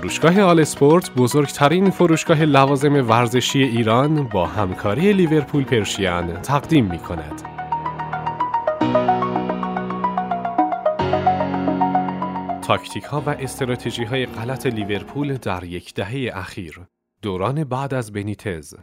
فروشگاه آل اسپورت بزرگترین فروشگاه لوازم ورزشی ایران با همکاری لیورپول پرشیان تقدیم می کند. تاکتیک ها و استراتژی های غلط لیورپول در یک دهه اخیر دوران بعد از بنیتز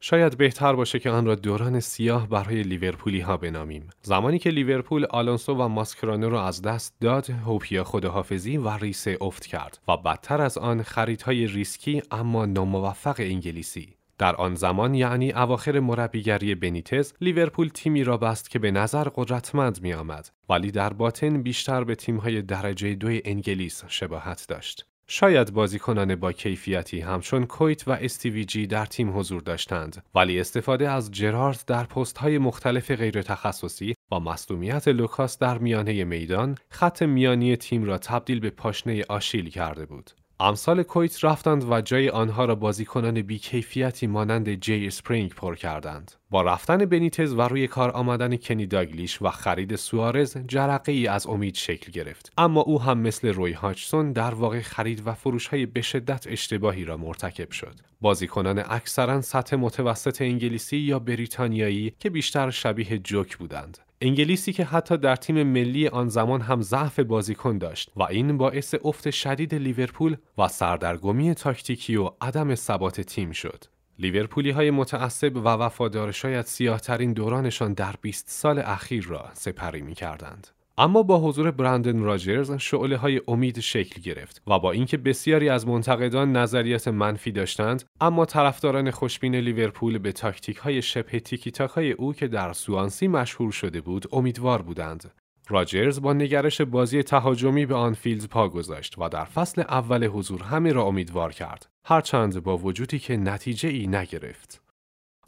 شاید بهتر باشه که آن را دوران سیاه برای لیورپولی ها بنامیم. زمانی که لیورپول آلونسو و ماسکرانو را از دست داد، هیپیا خداحافظی و ریسه افت کرد و بدتر از آن خریدهای ریسکی اما ناموفق انگلیسی. در آن زمان یعنی اواخر مربیگری بنیتز لیورپول تیمی را بست که به نظر قدرتمند می آمد ولی در باطن بیشتر به تیم‌های درجه دوی انگلیس شباهت داشت. شاید بازیکنان با کیفیتی همچون کویت و استیوی جی در تیم حضور داشتند ولی استفاده از جرارد در پست های مختلف غیر تخصصی و مصدومیت لوکاس در میانه میدان خط میانی تیم را تبدیل به پاشنه آشیل کرده بود. امثال کویت رفتند و جای آنها را بازیکنان بیکیفیتی مانند جی اسپرینگ پر کردند. با رفتن بنیتز و روی کار آمدن کنی داگلیش و خرید سوارز جرقه ای از امید شکل گرفت. اما او هم مثل روی هاجسون در واقع خرید و فروش های به شدت اشتباهی را مرتکب شد. بازیکنان اکثرا سطح متوسط انگلیسی یا بریتانیایی که بیشتر شبیه جوک بودند. انگلیسی که حتی در تیم ملی آن زمان هم ضعف بازیکن داشت و این باعث افت شدید لیورپول و سردرگمی تاکتیکی و عدم ثبات تیم شد. لیورپولی های متعصب و وفادار شاید سیاهترین دورانشان در 20 سال اخیر را سپری می کردند. اما با حضور برندن راجرز شعله های امید شکل گرفت و با اینکه بسیاری از منتقدان نظریات منفی داشتند اما طرفداران خوشبین لیورپول به تاکتیک های شبه تیکی تاکای او که در سوانسی مشهور شده بود امیدوار بودند. راجرز با نگرش بازی تهاجمی به آنفیلد پا گذاشت و در فصل اول حضور همه را امیدوار کرد هرچند با وجودی که نتیجه ای نگرفت.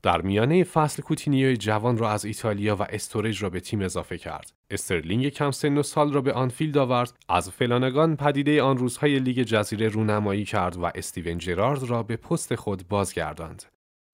در میانه فصل کوتینیوی جوان را از ایتالیا و استورج را به تیم اضافه کرد. استرلینگ کم سن و سال را به آنفیلد آورد، از فلانگان پدیده آن روزهای لیگ جزیره رونمایی کرد و استیون جرارد را به پست خود بازگرداند.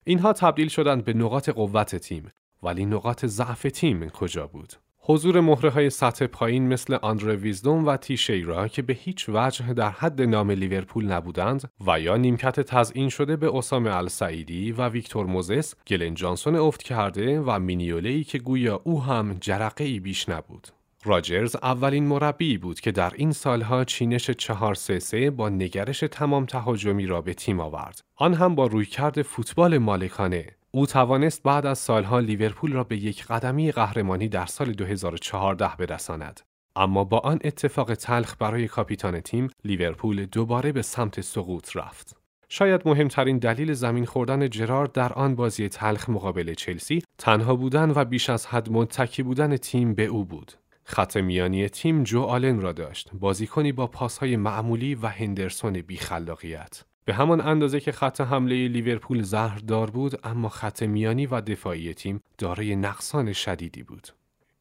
اینها تبدیل شدند به نقاط قوت تیم، ولی نقاط ضعف تیم کجا بود؟ حضور مهره های سطح پایین مثل آندره ویزدوم و تیشیرا که به هیچ وجه در حد نام لیورپول نبودند و یا نیمکت تزئین شده به اسام السعیدی و ویکتور موزس گلن جانسون افت کرده و مینیولی که گویا او هم جرقه ای بیش نبود. راجرز اولین مربی بود که در این سالها چینش 4 3 با نگرش تمام تهاجمی را به تیم آورد. آن هم با رویکرد فوتبال مالکانه او توانست بعد از سالها لیورپول را به یک قدمی قهرمانی در سال 2014 برساند. اما با آن اتفاق تلخ برای کاپیتان تیم، لیورپول دوباره به سمت سقوط رفت. شاید مهمترین دلیل زمین خوردن جرارد در آن بازی تلخ مقابل چلسی تنها بودن و بیش از حد متکی بودن تیم به او بود. خط میانی تیم جو آلن را داشت، بازیکنی با پاسهای معمولی و هندرسون بیخلاقیت. به همان اندازه که خط حمله لیورپول زهردار بود اما خط میانی و دفاعی تیم دارای نقصان شدیدی بود.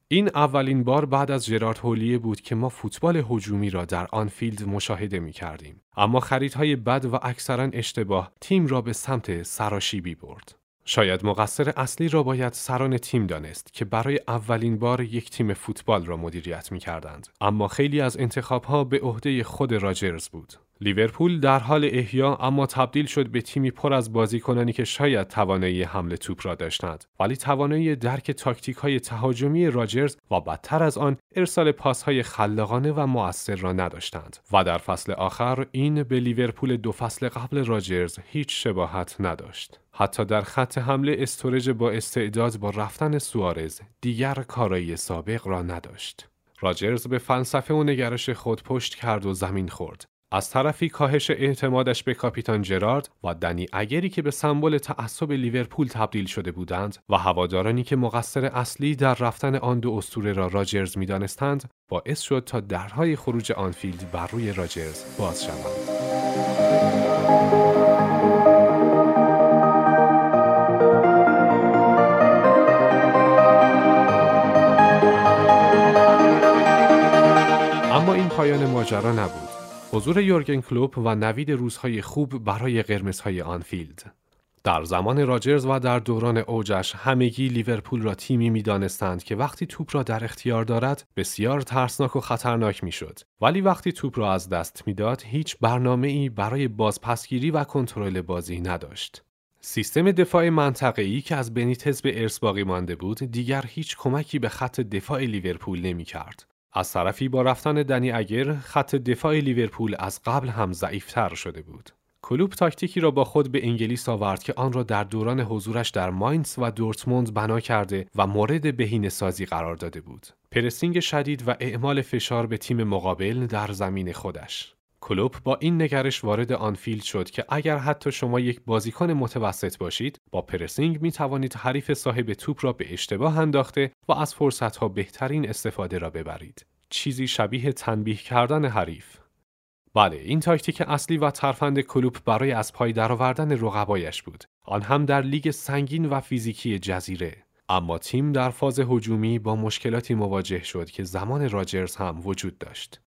این اولین بار بعد از جرارد هولیه بود که ما فوتبال هجومی را در آنفیلد مشاهده می کردیم. اما خریدهای بد و اکثرا اشتباه تیم را به سمت سراشیبی برد. شاید مقصر اصلی را باید سران تیم دانست که برای اولین بار یک تیم فوتبال را مدیریت می کردند. اما خیلی از انتخابها به عهده خود راجرز بود. لیورپول در حال احیا اما تبدیل شد به تیمی پر از بازیکنانی که شاید توانایی حمل توپ را داشتند. ولی توانایی درک تاکتیک های تهاجمی راجرز و بدتر از آن ارسال پاس های خلاقانه و مؤثر را نداشتند. و در فصل آخر این به لیورپول دو فصل قبل راجرز هیچ شباهت نداشت. حتی در خط حمله استورج با استعداد با رفتن سوارز دیگر کارایی سابق را نداشت. راجرز به فلسفه و نگرش خود پشت کرد و زمین خورد. از طرفی کاهش اعتمادش به کاپیتان جرارد و دنی اگری که به سمبل تعصب لیورپول تبدیل شده بودند و هوادارانی که مقصر اصلی در رفتن آن دو اسطوره را راجرز می‌دانستند باعث شد تا درهای خروج آنفیلد بر روی راجرز باز شوند. اما این پایان ماجرا نبود. حضور یورگن کلوپ و نوید روزهای خوب برای قرمزهای آنفیلد. در زمان راجرز و در دوران اوجش همگی لیورپول را تیمی می‌دانستند که وقتی توپ را در اختیار دارد بسیار ترسناک و خطرناک می‌شد. ولی وقتی توپ را از دست می‌داد هیچ برنامه ای برای بازپسگیری و کنترل بازی نداشت. سیستم دفاع منطقه‌ای که از بنیتز به ارث باقی مانده بود دیگر هیچ کمکی به خط دفاع لیورپول نمی کرد. از طرفی با رفتن دنی اگر خط دفاع لیورپول از قبل هم ضعیفتر شده بود. کلوب تاکتیکی را با خود به انگلیس آورد که آن را در دوران حضورش در ماینز و دورتموند بنا کرده و مورد بهینه سازی قرار داده بود. پرسینگ شدید و اعمال فشار به تیم مقابل در زمین خودش. کلوب با این نگرش وارد آنفیلد شد که اگر حتی شما یک بازیکن متوسط باشید با پرسینگ می توانید حریف صاحب توپ را به اشتباه انداخته و از فرصتها بهترین استفاده را ببرید. چیزی شبیه تنبیه کردن حریف. بله این تاکتیک اصلی و ترفند کلوب برای از پای درآوردن رقبایش بود آن هم در لیگ سنگین و فیزیکی جزیره اما تیم در فاز هجومی با مشکلاتی مواجه شد که زمان راجرز هم وجود داشت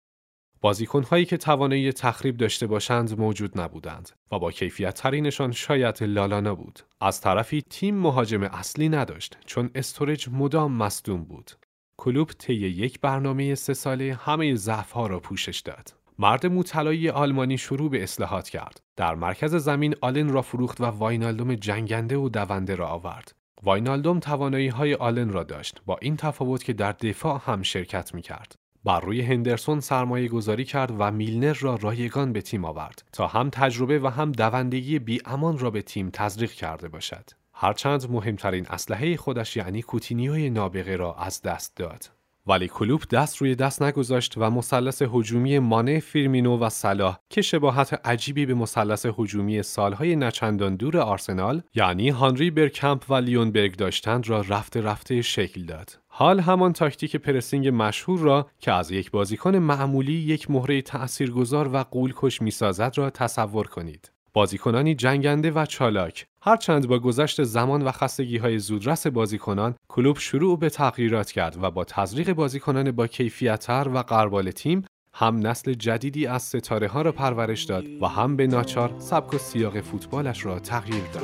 بازیکنهایی که توانایی تخریب داشته باشند موجود نبودند و با کیفیت ترینشان شاید لالانا بود. از طرفی تیم مهاجم اصلی نداشت چون استورج مدام مصدوم بود. کلوب طی یک برنامه سه ساله همه ضعفها را پوشش داد. مرد موطلایی آلمانی شروع به اصلاحات کرد. در مرکز زمین آلن را فروخت و واینالدوم جنگنده و دونده را آورد. واینالدوم توانایی های آلن را داشت با این تفاوت که در دفاع هم شرکت می کرد. بر روی هندرسون سرمایه گذاری کرد و میلنر را رایگان به تیم آورد تا هم تجربه و هم دوندگی بی امان را به تیم تزریق کرده باشد. هرچند مهمترین اسلحه خودش یعنی کوتینیوی نابغه را از دست داد. ولی کلوب دست روی دست نگذاشت و مثلث هجومی مانه فیرمینو و صلاح که شباهت عجیبی به مثلث هجومی سالهای نچندان دور آرسنال یعنی هانری برکمپ و لیونگبرگ داشتند را رفته رفته شکل داد. حال همان تاکتیک پرسینگ مشهور را که از یک بازیکن معمولی یک مهره تأثیرگذار و غول‌کش می‌سازد را تصور کنید. بازیکنانی جنگنده و چالاک هرچند با گذشت زمان و خستگی های زودرس بازیکنان کلوب شروع به تغییرات کرد و با تزریق بازیکنان با کیفیتتر و غربال تیم هم نسل جدیدی از ستاره ها را پرورش داد و هم به ناچار سبک و سیاق فوتبالش را تغییر داد.